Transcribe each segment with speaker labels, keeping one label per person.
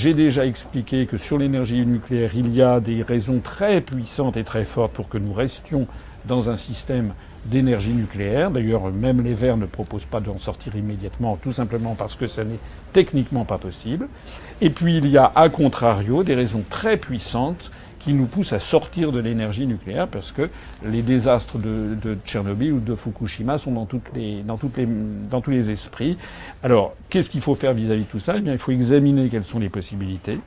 Speaker 1: J'ai déjà expliqué que sur l'énergie nucléaire, il y a des raisons très puissantes et très fortes pour que nous restions dans un système d'énergie nucléaire. D'ailleurs, même les Verts ne proposent pas d'en sortir immédiatement, tout simplement parce que ça n'est techniquement pas possible. Et puis, il y a, à contrario, des raisons très puissantes qui nous poussent à sortir de l'énergie nucléaire parce que les désastres de, Tchernobyl ou de Fukushima sont dans, les, dans, les, dans tous les esprits. Alors, qu'est-ce qu'il faut faire vis-à-vis -vis de tout ça? Eh bien, il faut examiner quelles sont les possibilités.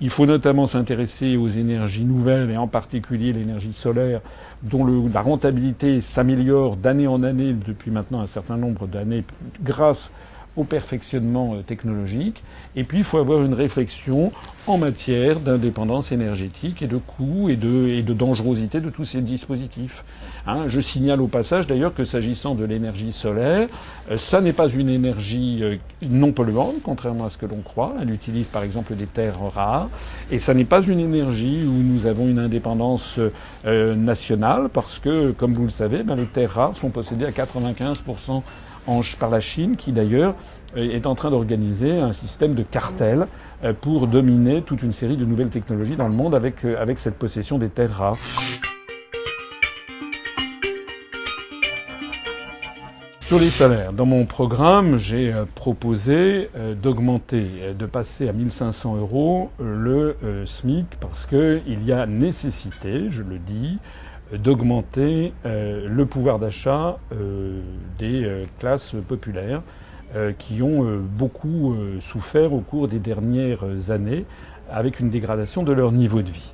Speaker 1: Il faut notamment s'intéresser aux énergies nouvelles et en particulier l'énergie solaire dont la rentabilité s'améliore d'année en année depuis maintenant un certain nombre d'années grâce au perfectionnement euh, technologique. Et puis, il faut avoir une réflexion en matière d'indépendance énergétique et de coûts et de, et de dangerosité de tous ces dispositifs. Hein, je signale au passage d'ailleurs que s'agissant de l'énergie solaire, euh, ça n'est pas une énergie euh, non polluante, contrairement à ce que l'on croit. Elle utilise par exemple des terres rares. Et ça n'est pas une énergie où nous avons une indépendance nationale, parce que, comme vous le savez, ben, les terres rares sont possédées à 95% par la Chine, qui d'ailleurs est en train d'organiser un système de cartel euh, pour dominer toute une série de nouvelles technologies dans le monde avec, euh, avec cette possession des terres rares. Sur les salaires, dans mon programme, j'ai euh, proposé d'augmenter, de passer à 1500 euros le SMIC parce qu'il y a nécessité, je le dis, d'augmenter euh, le pouvoir d'achat euh, des euh, classes populaires qui ont beaucoup souffert au cours des dernières années avec une dégradation de leur niveau de vie.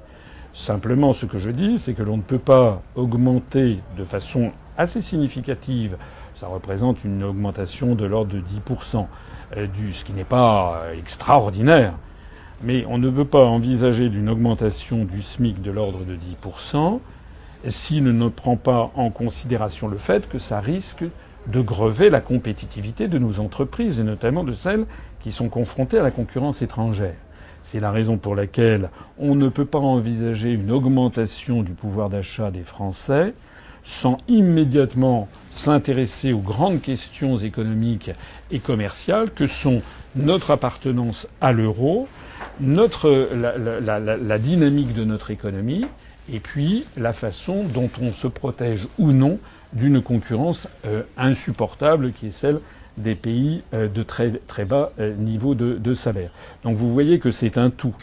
Speaker 1: Simplement, ce que je dis, c'est que l'on ne peut pas augmenter de façon assez significative, ça représente une augmentation de l'ordre de 10%, du, ce qui n'est pas extraordinaire, mais on ne peut pas envisager d'une augmentation du SMIC de l'ordre de 10% s'il ne prend pas en considération le fait que ça risque de grever la compétitivité de nos entreprises, et notamment de celles qui sont confrontées à la concurrence étrangère. C'est la raison pour laquelle on ne peut pas envisager une augmentation du pouvoir d'achat des Français sans immédiatement s'intéresser aux grandes questions économiques et commerciales que sont notre appartenance à l'euro, la dynamique de notre économie et puis la façon dont on se protège ou non d'une concurrence euh, insupportable qui est celle des pays euh, de très, très bas euh, niveau de, salaire. Donc vous voyez que c'est un tout.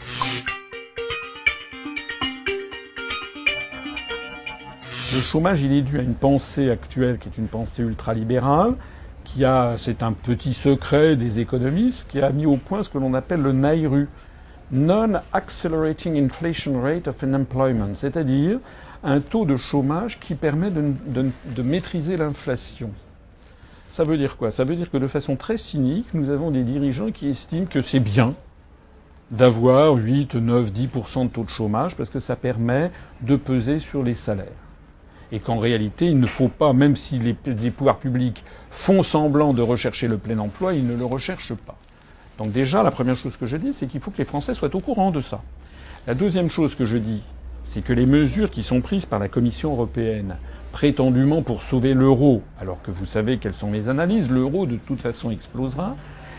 Speaker 1: Le chômage, il est dû à une pensée actuelle qui est une pensée ultralibérale, qui a, c'est un petit secret des économistes, qui a mis au point ce que l'on appelle le NAIRU, Non-Accelerating Inflation Rate of Unemployment, c'est-à-dire un taux de chômage qui permet de, maîtriser l'inflation. Ça veut dire quoi? Ça veut dire que de façon très cynique, nous avons des dirigeants qui estiment que c'est bien d'avoir 8, 9, 10% de taux de chômage parce que ça permet de peser sur les salaires. Et qu'en réalité, il ne faut pas, même si les pouvoirs publics font semblant de rechercher le plein emploi, ils ne le recherchent pas. Donc déjà, la première chose que je dis, c'est qu'il faut que les Français soient au courant de ça. La deuxième chose que je dis, c'est que les mesures qui sont prises par la Commission européenne, prétendument pour sauver l'euro, alors que vous savez quelles sont mes analyses, l'euro de toute façon explosera,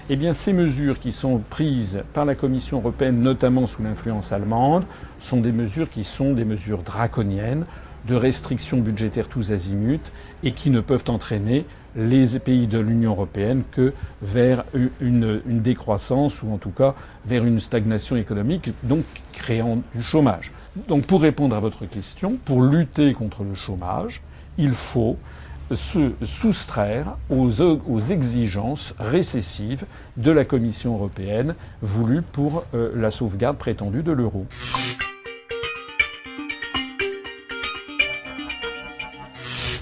Speaker 1: eh bien ces mesures qui sont prises par la Commission européenne, notamment sous l'influence allemande, sont des mesures qui sont des mesures draconiennes, de restrictions budgétaires tous azimuts, et qui ne peuvent entraîner les pays de l'Union européenne que vers une, décroissance ou en tout cas vers une stagnation économique, donc créant du chômage. Donc pour répondre à votre question, pour lutter contre le chômage, il faut se soustraire aux, aux exigences récessives de la Commission européenne voulues pour euh, la sauvegarde prétendue de l'euro.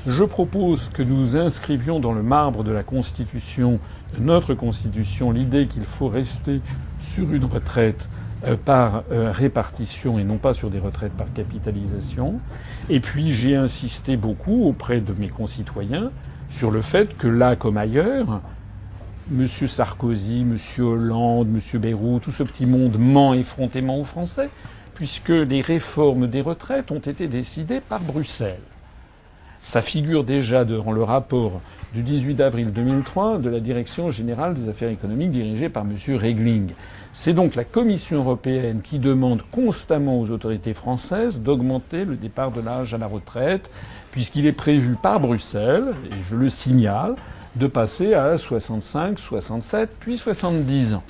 Speaker 1: Je propose que nous inscrivions dans le marbre de la Constitution, de notre Constitution, l'idée qu'il faut rester sur une retraite euh, par euh, répartition et non pas sur des retraites par capitalisation. Et puis j'ai insisté beaucoup auprès de mes concitoyens sur le fait que là comme ailleurs, M. Sarkozy, M. Hollande, M. Bayrou, tout ce petit monde ment effrontément aux Français, puisque les réformes des retraites ont été décidées par Bruxelles. Ça figure déjà dans le rapport du 18 avril 2003 de la Direction générale des affaires économiques dirigée par M. Regling. C'est donc la Commission européenne qui demande constamment aux autorités françaises d'augmenter le départ de l'âge à la retraite, puisqu'il est prévu par Bruxelles, et je le signale, de passer à 65, 67, puis 70 ans.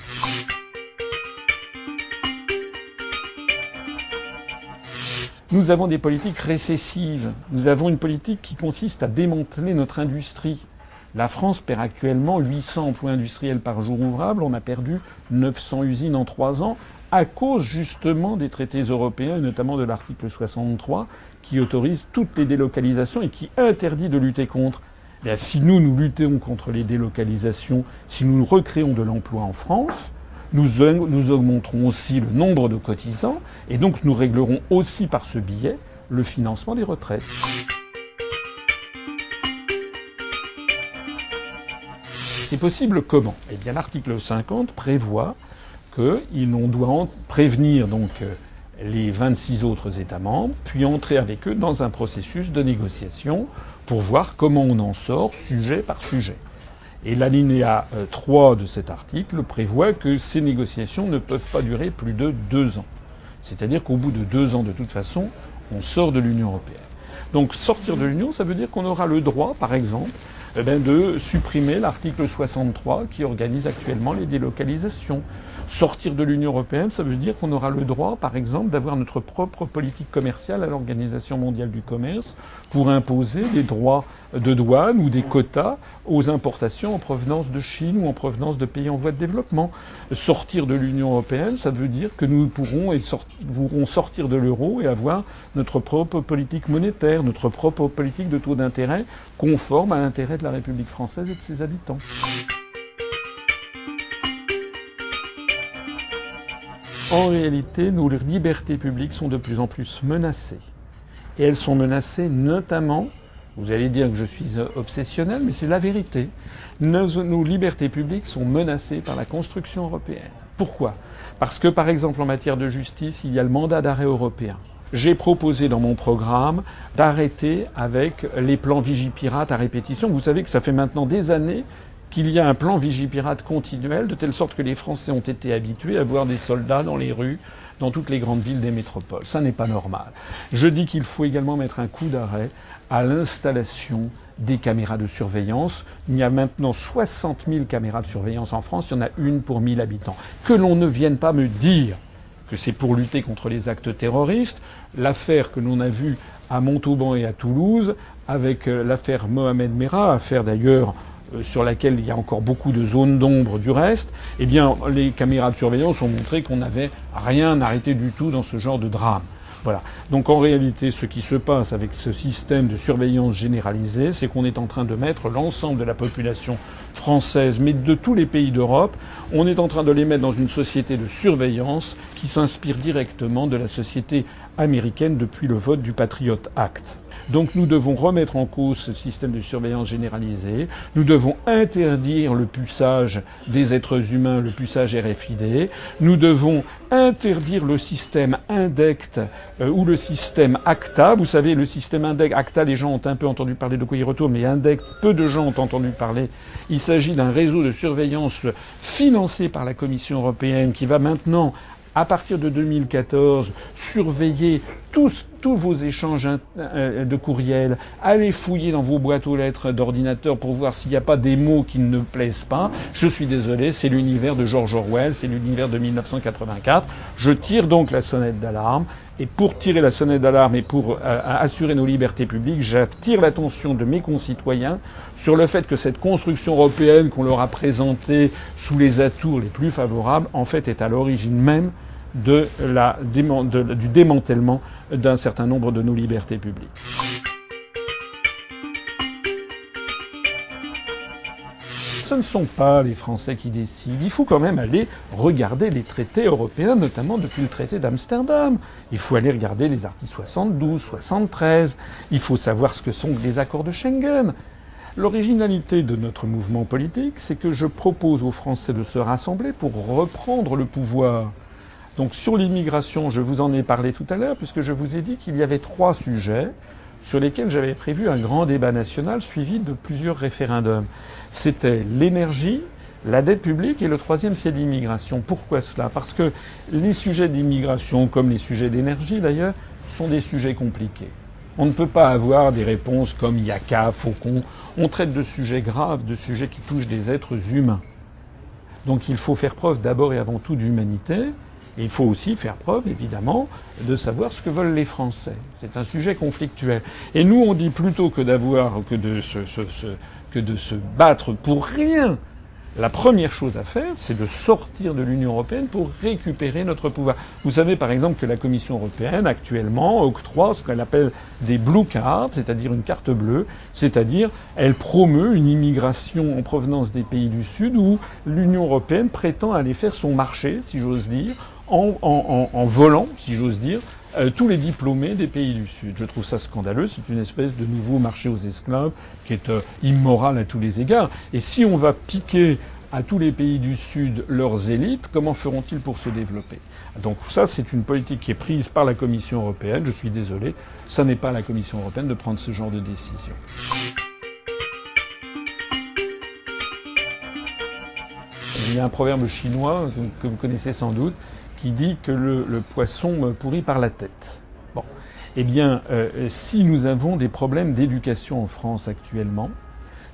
Speaker 1: Nous avons des politiques récessives. Nous avons une politique qui consiste à démanteler notre industrie. La France perd actuellement 800 emplois industriels par jour ouvrable. On a perdu 900 usines en trois ans à cause justement des traités européens, et notamment de l'article 63, qui autorise toutes les délocalisations et qui interdit de lutter contre. Eh si nous, nous luttons contre les délocalisations, si nous recréons de l'emploi en France, nous, augmenterons aussi le nombre de cotisants et donc nous réglerons aussi par ce biais le financement des retraites. C'est possible comment? Eh bien, l'article 50 prévoit qu'on doit prévenir donc euh, les 26 autres États membres, puis entrer avec eux dans un processus de négociation pour voir comment on en sort sujet par sujet. Et l'alinéa 3 euh, de cet article prévoit que ces négociations ne peuvent pas durer plus de deux ans. C'est-à-dire qu'au bout de deux ans, de toute façon, on sort de l'Union européenne. Donc sortir de l'Union, ça veut dire qu'on aura le droit, par exemple, eh ben, de supprimer l'article 63 qui organise actuellement les délocalisations. Sortir de l'Union européenne, ça veut dire qu'on aura le droit, par exemple, d'avoir notre propre politique commerciale à l'Organisation mondiale du commerce pour imposer des droits de douane ou des quotas aux importations en provenance de Chine ou en provenance de pays en voie de développement. Sortir de l'Union européenne, ça veut dire que nous pourrons, et sortir de l'euro et avoir notre propre politique monétaire, notre propre politique de taux d'intérêt conforme à l'intérêt de la République française et de ses habitants. En réalité, nos libertés publiques sont de plus en plus menacées. Et elles sont menacées notamment, vous allez dire que je suis obsessionnel, mais c'est la vérité. Nos, libertés publiques sont menacées par la construction européenne. Pourquoi? Parce que, par exemple, en matière de justice, il y a le mandat d'arrêt européen. J'ai proposé dans mon programme d'arrêter avec les plans Vigipirate à répétition. Vous savez que ça fait maintenant des années qu'il y a un plan Vigipirate continuel, de telle sorte que les Français ont été habitués à voir des soldats dans les rues, dans toutes les grandes villes des métropoles. Ça n'est pas normal. Je dis qu'il faut également mettre un coup d'arrêt à l'installation des caméras de surveillance. Il y a maintenant 60 000 caméras de surveillance en France, il y en a une pour 1000 habitants. Que l'on ne vienne pas me dire que c'est pour lutter contre les actes terroristes. L'affaire que l'on a vue à Montauban et à Toulouse, avec euh, l'affaire Mohamed Merah, affaire d'ailleurs euh, sur laquelle il y a encore beaucoup de zones d'ombre du reste, eh bien, les caméras de surveillance ont montré qu'on n'avait rien arrêté du tout dans ce genre de drame. Voilà. Donc en réalité, ce qui se passe avec ce système de surveillance généralisée, c'est qu'on est en train de mettre l'ensemble de la population française, mais de tous les pays d'Europe, on est en train de les mettre dans une société de surveillance qui s'inspire directement de la société américaine depuis le vote du Patriot Act. Donc nous devons remettre en cause ce système de surveillance généralisée. Nous devons interdire le puçage des êtres humains, le puçage RFID. Nous devons interdire le système INDECT euh, ou le système ACTA. Vous savez, le système INDECT, ACTA, les gens ont un peu entendu parler de quoi il retourne, mais INDECT, peu de gens ont entendu parler. Il s'agit d'un réseau de surveillance financé par la Commission européenne qui va maintenant à partir de 2014, surveiller tous, tous vos échanges euh, de courriel, allez fouiller dans vos boîtes aux lettres d'ordinateur pour voir s'il n'y a pas des mots qui ne plaisent pas. Je suis désolé, c'est l'univers de George Orwell, c'est l'univers de 1984. Je tire donc la sonnette d'alarme. Et pour tirer la sonnette d'alarme et pour euh, assurer nos libertés publiques, j'attire l'attention de mes concitoyens sur le fait que cette construction européenne qu'on leur a présentée sous les atours les plus favorables, en fait, est à l'origine même de la, du démantèlement d'un certain nombre de nos libertés publiques. ce ne sont pas les Français qui décident. Il faut quand même aller regarder les traités européens, notamment depuis le traité d'Amsterdam. Il faut aller regarder les articles 72, 73. Il faut savoir ce que sont les accords de Schengen. L'originalité de notre mouvement politique, c'est que je propose aux Français de se rassembler pour reprendre le pouvoir. Donc sur l'immigration, je vous en ai parlé tout à l'heure, puisque je vous ai dit qu'il y avait trois sujets sur lesquels j'avais prévu un grand débat national suivi de plusieurs référendums. C'était l'énergie, la dette publique et le troisième, c'est l'immigration. Pourquoi cela? Parce que les sujets d'immigration, comme les sujets d'énergie d'ailleurs, sont des sujets compliqués. On ne peut pas avoir des réponses comme Yaka, Faucon. On traite de sujets graves, de sujets qui touchent des êtres humains. Donc il faut faire preuve d'abord et avant tout d'humanité. Il faut aussi faire preuve, évidemment, de savoir ce que veulent les Français. C'est un sujet conflictuel. Et nous, on dit plutôt que d'avoir, que de se, que de se battre pour rien, la première chose à faire, c'est de sortir de l'Union européenne pour récupérer notre pouvoir. Vous savez par exemple que la Commission européenne actuellement octroie ce qu'elle appelle des blue cards, c'est-à-dire une carte bleue, c'est-à-dire elle promeut une immigration en provenance des pays du Sud où l'Union européenne prétend aller faire son marché, si j'ose dire, en, volant, si j'ose dire, euh, tous les diplômés des pays du Sud. Je trouve ça scandaleux. C'est une espèce de nouveau marché aux esclaves qui est euh, immoral à tous les égards. Et si on va piquer à tous les pays du Sud leurs élites, comment feront-ils pour se développer? Donc ça, c'est une politique qui est prise par la Commission européenne. Je suis désolé, ça n'est pas à la Commission européenne de prendre ce genre de décision. Il y a un proverbe chinois que vous connaissez sans doute qui dit que le, poisson pourrit par la tête. Bon. Eh bien, euh, si nous avons des problèmes d'éducation en France actuellement,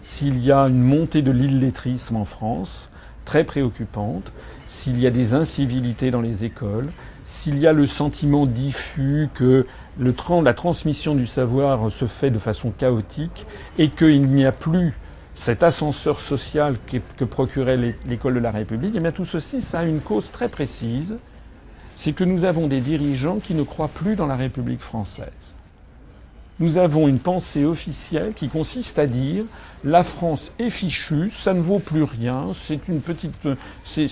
Speaker 1: s'il y a une montée de l'illettrisme en France, très préoccupante, s'il y a des incivilités dans les écoles, s'il y a le sentiment diffus que la transmission du savoir se fait de façon chaotique et qu'il n'y a plus cet ascenseur social que procurait l'école de la République, eh bien tout ceci, ça a une cause très précise, c'est que nous avons des dirigeants qui ne croient plus dans la République française. Nous avons une pensée officielle qui consiste à dire la France est fichue, ça ne vaut plus rien, c'est une petite, c'est,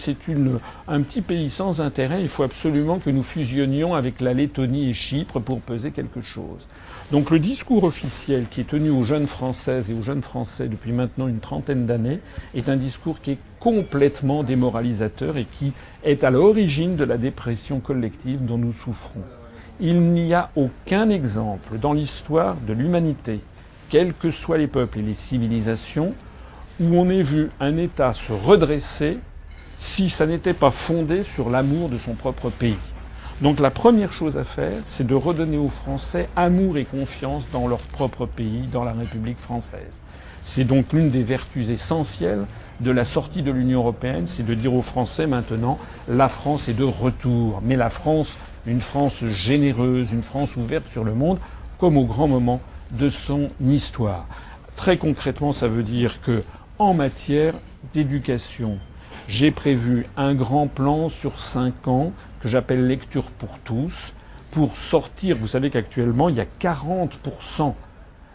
Speaker 1: un petit pays sans intérêt, il faut absolument que nous fusionnions avec la Lettonie et Chypre pour peser quelque chose. Donc le discours officiel qui est tenu aux jeunes Françaises et aux jeunes Français depuis maintenant une trentaine d'années est un discours qui est complètement démoralisateur et qui est à l'origine de la dépression collective dont nous souffrons. Il n'y a aucun exemple dans l'histoire de l'humanité, quels que soient les peuples et les civilisations, où on ait vu un État se redresser si ça n'était pas fondé sur l'amour de son propre pays. Donc la première chose à faire, c'est de redonner aux Français amour et confiance dans leur propre pays, dans la République française. C'est donc l'une des vertus essentielles de la sortie de l'Union européenne, c'est de dire aux Français maintenant, la France est de retour. Mais la France, une France généreuse, une France ouverte sur le monde, comme au grand moment de son histoire. Très concrètement, ça veut dire que, en matière d'éducation, j'ai prévu un grand plan sur cinq ans que j'appelle lecture pour tous, pour sortir. Vous savez qu'actuellement, il y a 40%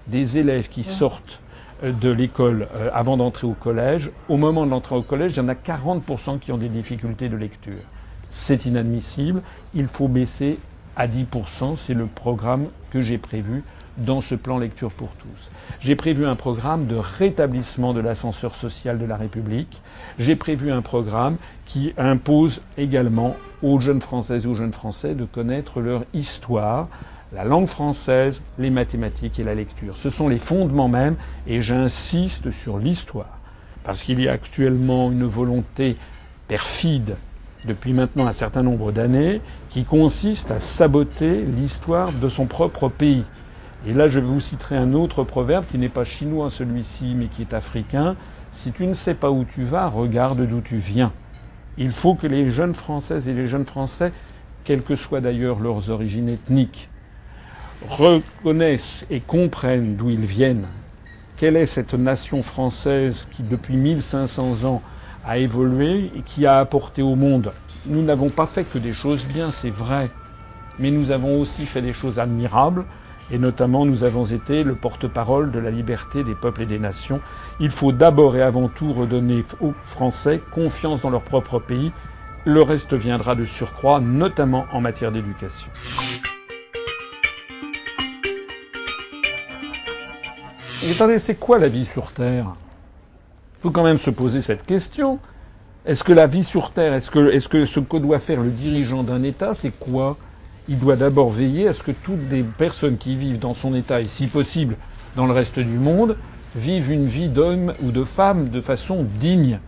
Speaker 1: des élèves qui sortent euh, de l'école euh, avant d'entrer au collège. Au moment de l'entrée au collège, il y en a 40% qui ont des difficultés de lecture. C'est inadmissible. Il faut baisser à 10%. C'est le programme que j'ai prévu dans ce plan lecture pour tous. J'ai prévu un programme de rétablissement de l'ascenseur social de la République. J'ai prévu un programme qui impose également aux jeunes Françaises et aux jeunes Français de connaître leur histoire, la langue française, les mathématiques et la lecture. Ce sont les fondements même, et j'insiste sur l'histoire, parce qu'il y a actuellement une volonté perfide depuis maintenant un certain nombre d'années qui consiste à saboter l'histoire de son propre pays. Et là, je vous citerai un autre proverbe qui n'est pas chinois celui-ci, mais qui est africain. Si tu ne sais pas où tu vas, regarde d'où tu viens. Il faut que les jeunes Françaises et les jeunes Français, quelles que soient d'ailleurs leurs origines ethniques, reconnaissent et comprennent d'où ils viennent. Quelle est cette nation française qui, depuis 1500 ans, a évolué et qui a apporté au monde? Nous n'avons pas fait que des choses bien, c'est vrai, mais nous avons aussi fait des choses admirables et notamment nous avons été le porte-parole de la liberté des peuples et des nations. Il faut d'abord et avant tout redonner aux Français confiance dans leur propre pays. Le reste viendra de surcroît, notamment en matière d'éducation. attendez, c'est quoi la vie sur Terre? Il faut quand même se poser cette question. Est-ce que la vie sur Terre, est-ce que, est -ce que ce que doit faire le dirigeant d'un État, c'est quoi? Il doit d'abord veiller à ce que toutes les personnes qui vivent dans son État, et si possible dans le reste du monde, vivent une vie d'homme ou de femme de façon digne,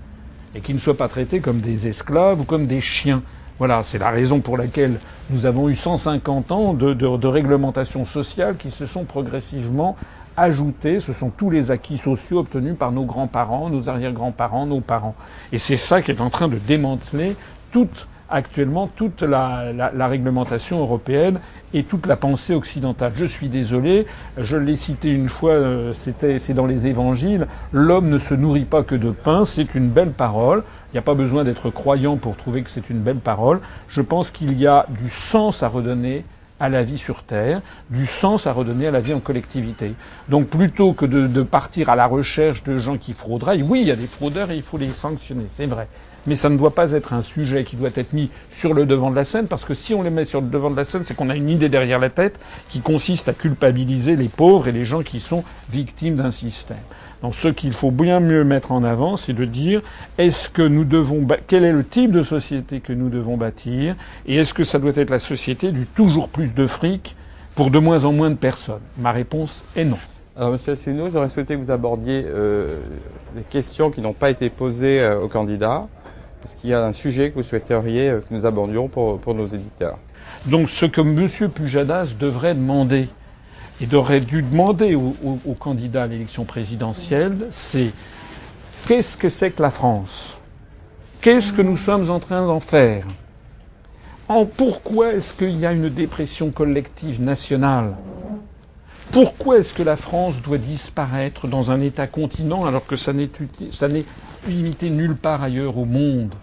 Speaker 1: et qu'ils ne soient pas traités comme des esclaves ou comme des chiens. Voilà, c'est la raison pour laquelle nous avons eu 150 ans de, de, réglementation sociale qui se sont progressivement ajoutés. Ce sont tous les acquis sociaux obtenus par nos grands-parents, nos arrière-grands-parents, nos parents. Et c'est ça qui est en train de démanteler toute actuellement toute la, réglementation européenne et toute la pensée occidentale. Je suis désolé, je l'ai cité une fois, euh, c'est dans les évangiles, l'homme ne se nourrit pas que de pain, c'est une belle parole. Il n'y a pas besoin d'être croyant pour trouver que c'est une belle parole. Je pense qu'il y a du sens à redonner à la vie sur Terre, du sens à redonner à la vie en collectivité. Donc plutôt que de, de partir à la recherche de gens qui frauderaient, oui, il y a des fraudeurs et il faut les sanctionner, c'est vrai mais ça ne doit pas être un sujet qui doit être mis sur le devant de la scène, parce que si on les met sur le devant de la scène, c'est qu'on a une idée derrière la tête qui consiste à culpabiliser les pauvres et les gens qui sont victimes d'un système. Donc ce qu'il faut bien mieux mettre en avant, c'est de dire est-ce que nous devons quel est le type de société que nous devons bâtir et est-ce que ça doit être la société du toujours plus de fric pour de moins en moins de personnes? Ma réponse est non.
Speaker 2: Alors, Monsieur Asselineau, j'aurais souhaité que vous abordiez euh, les questions qui n'ont pas été posées euh, aux candidats. Est-ce qu'il y a un sujet que vous souhaiteriez euh, que nous abordions pour, nos éditeurs?
Speaker 1: Donc ce que M. Pujadas devrait demander, et aurait dû demander aux, candidats à l'élection présidentielle, c'est qu'est-ce que c'est que la France? Qu'est-ce que nous sommes en train d'en faire? Pourquoi est-ce qu'il y a une dépression collective nationale? Pourquoi est-ce que la France doit disparaître dans un État continent alors que ça n'est limité nulle part ailleurs au monde.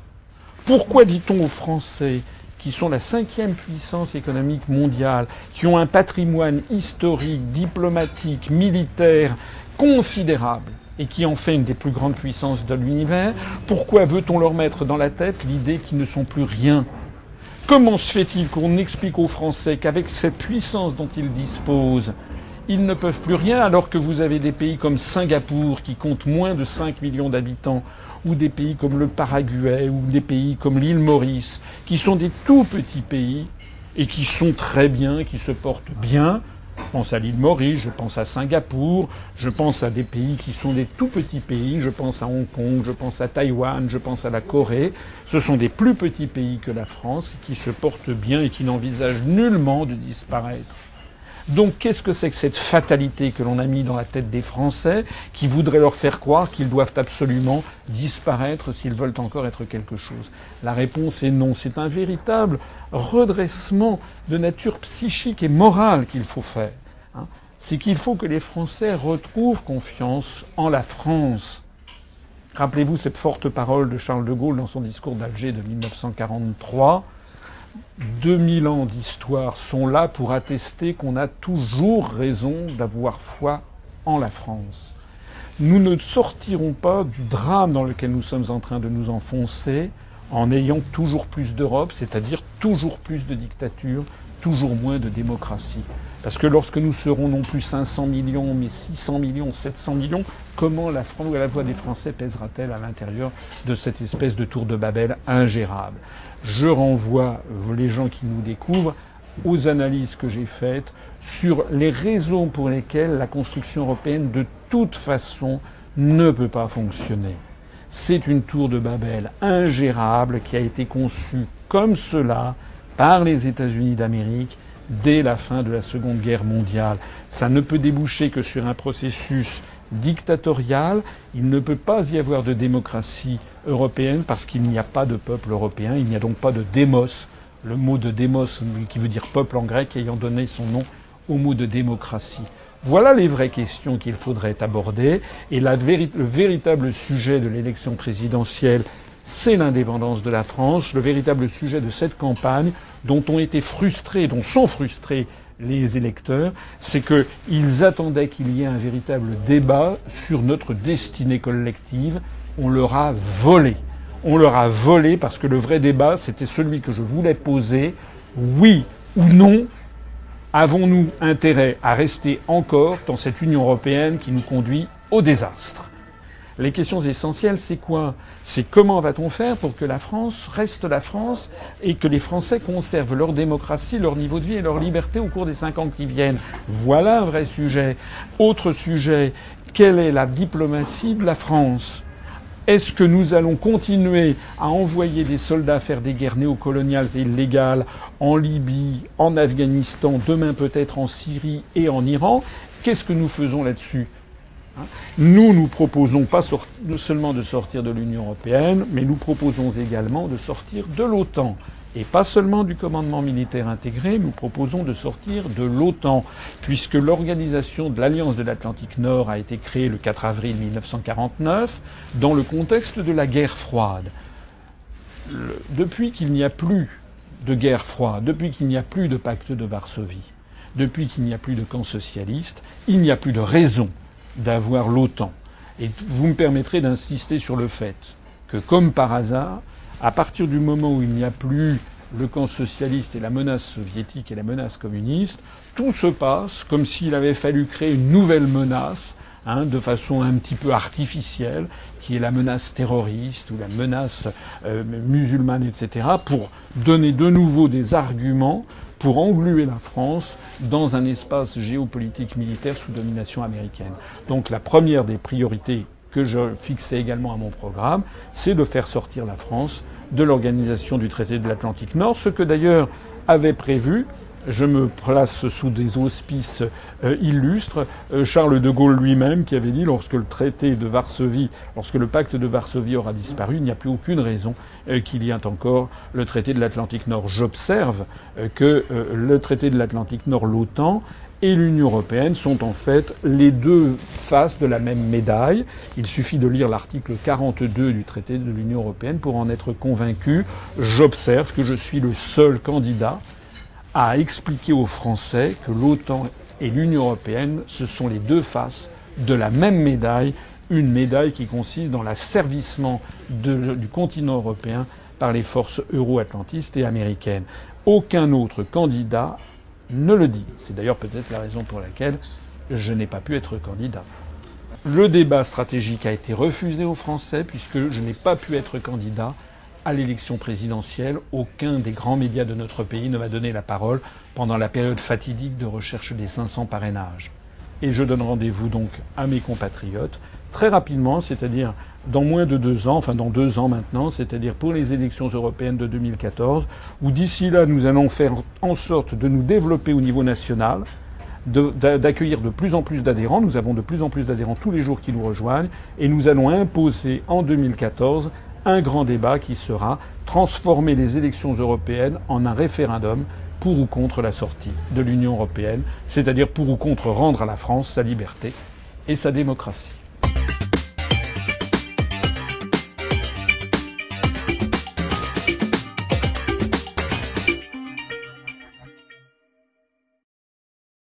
Speaker 1: Pourquoi dit-on aux Français qui sont la cinquième puissance économique mondiale, qui ont un patrimoine historique, diplomatique, militaire considérable, et qui en fait une des plus grandes puissances de l'univers, pourquoi veut-on leur mettre dans la tête l'idée qu'ils ne sont plus rien? Comment se fait-il qu'on explique aux Français qu'avec cette puissance dont ils disposent, ils ne peuvent plus rien alors que vous avez des pays comme Singapour qui compte moins de 5 millions d'habitants ou des pays comme le Paraguay ou des pays comme l'île Maurice qui sont des tout petits pays et qui sont très bien, qui se portent bien. Je pense à l'île Maurice, je pense à Singapour, je pense à des pays qui sont des tout petits pays, je pense à Hong Kong, je pense à Taïwan, je pense à la Corée. Ce sont des plus petits pays que la France qui se portent bien et qui n'envisagent nullement de disparaître. Donc qu'est-ce que c'est que cette fatalité que l'on a mis dans la tête des Français qui voudrait leur faire croire qu'ils doivent absolument disparaître s'ils veulent encore être quelque chose? La réponse est non. C'est un véritable redressement de nature psychique et morale qu'il faut faire. Hein. C'est qu'il faut que les Français retrouvent confiance en la France. Rappelez-vous cette forte parole de Charles de Gaulle dans son discours d'Alger de 1943. 2000 ans d'histoire sont là pour attester qu'on a toujours raison d'avoir foi en la France. Nous ne sortirons pas du drame dans lequel nous sommes en train de nous enfoncer en ayant toujours plus d'Europe, c'est-à-dire toujours plus de dictature, toujours moins de démocratie. Parce que lorsque nous serons non plus 500 millions, mais 600 millions, 700 millions, comment la, la voix des Français pèsera-t-elle à l'intérieur de cette espèce de tour de Babel ingérable? Je renvoie les gens qui nous découvrent aux analyses que j'ai faites sur les raisons pour lesquelles la construction européenne, de toute façon, ne peut pas fonctionner. C'est une tour de Babel ingérable qui a été conçue comme cela par les États-Unis d'Amérique dès la fin de la Seconde Guerre mondiale. Ça ne peut déboucher que sur un processus dictatorial. Il ne peut pas y avoir de démocratie européenne parce qu'il n'y a pas de peuple européen. Il n'y a donc pas de démos. Le mot de démos, qui veut dire peuple en grec, ayant donné son nom au mot de démocratie. Voilà les vraies questions qu'il faudrait aborder. Et le véritable sujet de l'élection présidentielle, c'est l'indépendance de la France. Le véritable sujet de cette campagne, dont ont été frustrés, dont sont frustrés les électeurs, c'est qu'ils attendaient qu'il y ait un véritable débat sur notre destinée collective. On leur a volé. On leur a volé parce que le vrai débat, c'était celui que je voulais poser. Oui ou non, avons-nous intérêt à rester encore dans cette Union européenne qui nous conduit au désastre? Les questions essentielles, c'est quoi? C'est comment va-t-on faire pour que la France reste la France et que les Français conservent leur démocratie, leur niveau de vie et leur liberté au cours des cinq ans qui viennent? Voilà un vrai sujet. Autre sujet, quelle est la diplomatie de la France? Est-ce que nous allons continuer à envoyer des soldats faire des guerres néocoloniales et illégales en Libye, en Afghanistan, demain peut-être en Syrie et en Iran? Qu'est-ce que nous faisons là-dessus? Nous, nous proposons pas seulement de sortir de l'Union européenne, mais nous proposons également de sortir de l'OTAN. Et pas seulement du commandement militaire intégré, nous proposons de sortir de l'OTAN, puisque l'organisation de l'Alliance de l'Atlantique Nord a été créée le 4 avril 1949 dans le contexte de la guerre froide. depuis qu'il n'y a plus de guerre froide, depuis qu'il n'y a plus de pacte de Varsovie, depuis qu'il n'y a plus de camp socialiste, il n'y a plus de raison d'avoir l'OTAN. Et vous me permettrez d'insister sur le fait que, comme par hasard, à partir du moment où il n'y a plus le camp socialiste et la menace soviétique et la menace communiste, tout se passe comme s'il avait fallu créer une nouvelle menace, hein, de façon un petit peu artificielle, qui est la menace terroriste ou la menace euh, musulmane, etc., pour donner de nouveau des arguments pour engluer la France dans un espace géopolitique militaire sous domination américaine. Donc la première des priorités que je fixais également à mon programme, c'est de faire sortir la France de l'organisation du traité de l'Atlantique Nord, ce que d'ailleurs avait prévu je me place sous des auspices euh, illustres. Euh, Charles de Gaulle lui-même qui avait dit lorsque le traité de Varsovie, lorsque le pacte de Varsovie aura disparu, il n'y a plus aucune raison euh, qu'il y ait encore le traité de l'Atlantique Nord. J'observe que le traité de l'Atlantique Nord, l'OTAN, et l'Union européenne sont en fait les deux faces de la même médaille. Il suffit de lire l'article 42 du traité de l'Union européenne pour en être convaincu. J'observe que je suis le seul candidat à expliquer aux Français que l'OTAN et l'Union européenne, ce sont les deux faces de la même médaille, une médaille qui consiste dans l'asservissement du continent européen par les forces euro-atlantistes et américaines. Aucun autre candidat ne le dit. C'est d'ailleurs peut-être la raison pour laquelle je n'ai pas pu être candidat. Le débat stratégique a été refusé aux Français puisque je n'ai pas pu être candidat à l'élection présidentielle, aucun des grands médias de notre pays ne m'a donné la parole pendant la période fatidique de recherche des 500 parrainages. Et je donne rendez-vous donc à mes compatriotes très rapidement, c'est-à-dire dans moins de deux ans, enfin dans deux ans maintenant, c'est-à-dire pour les élections européennes de 2014, où d'ici là nous allons faire en sorte de nous développer au niveau national, d'accueillir de, de plus en plus d'adhérents. Nous avons de plus en plus d'adhérents tous les jours qui nous rejoignent, et nous allons imposer en 2014 un grand débat qui sera transformer les élections européennes en un référendum pour ou contre la sortie de l'Union européenne, c'est-à-dire pour ou contre rendre à la France sa liberté et sa démocratie.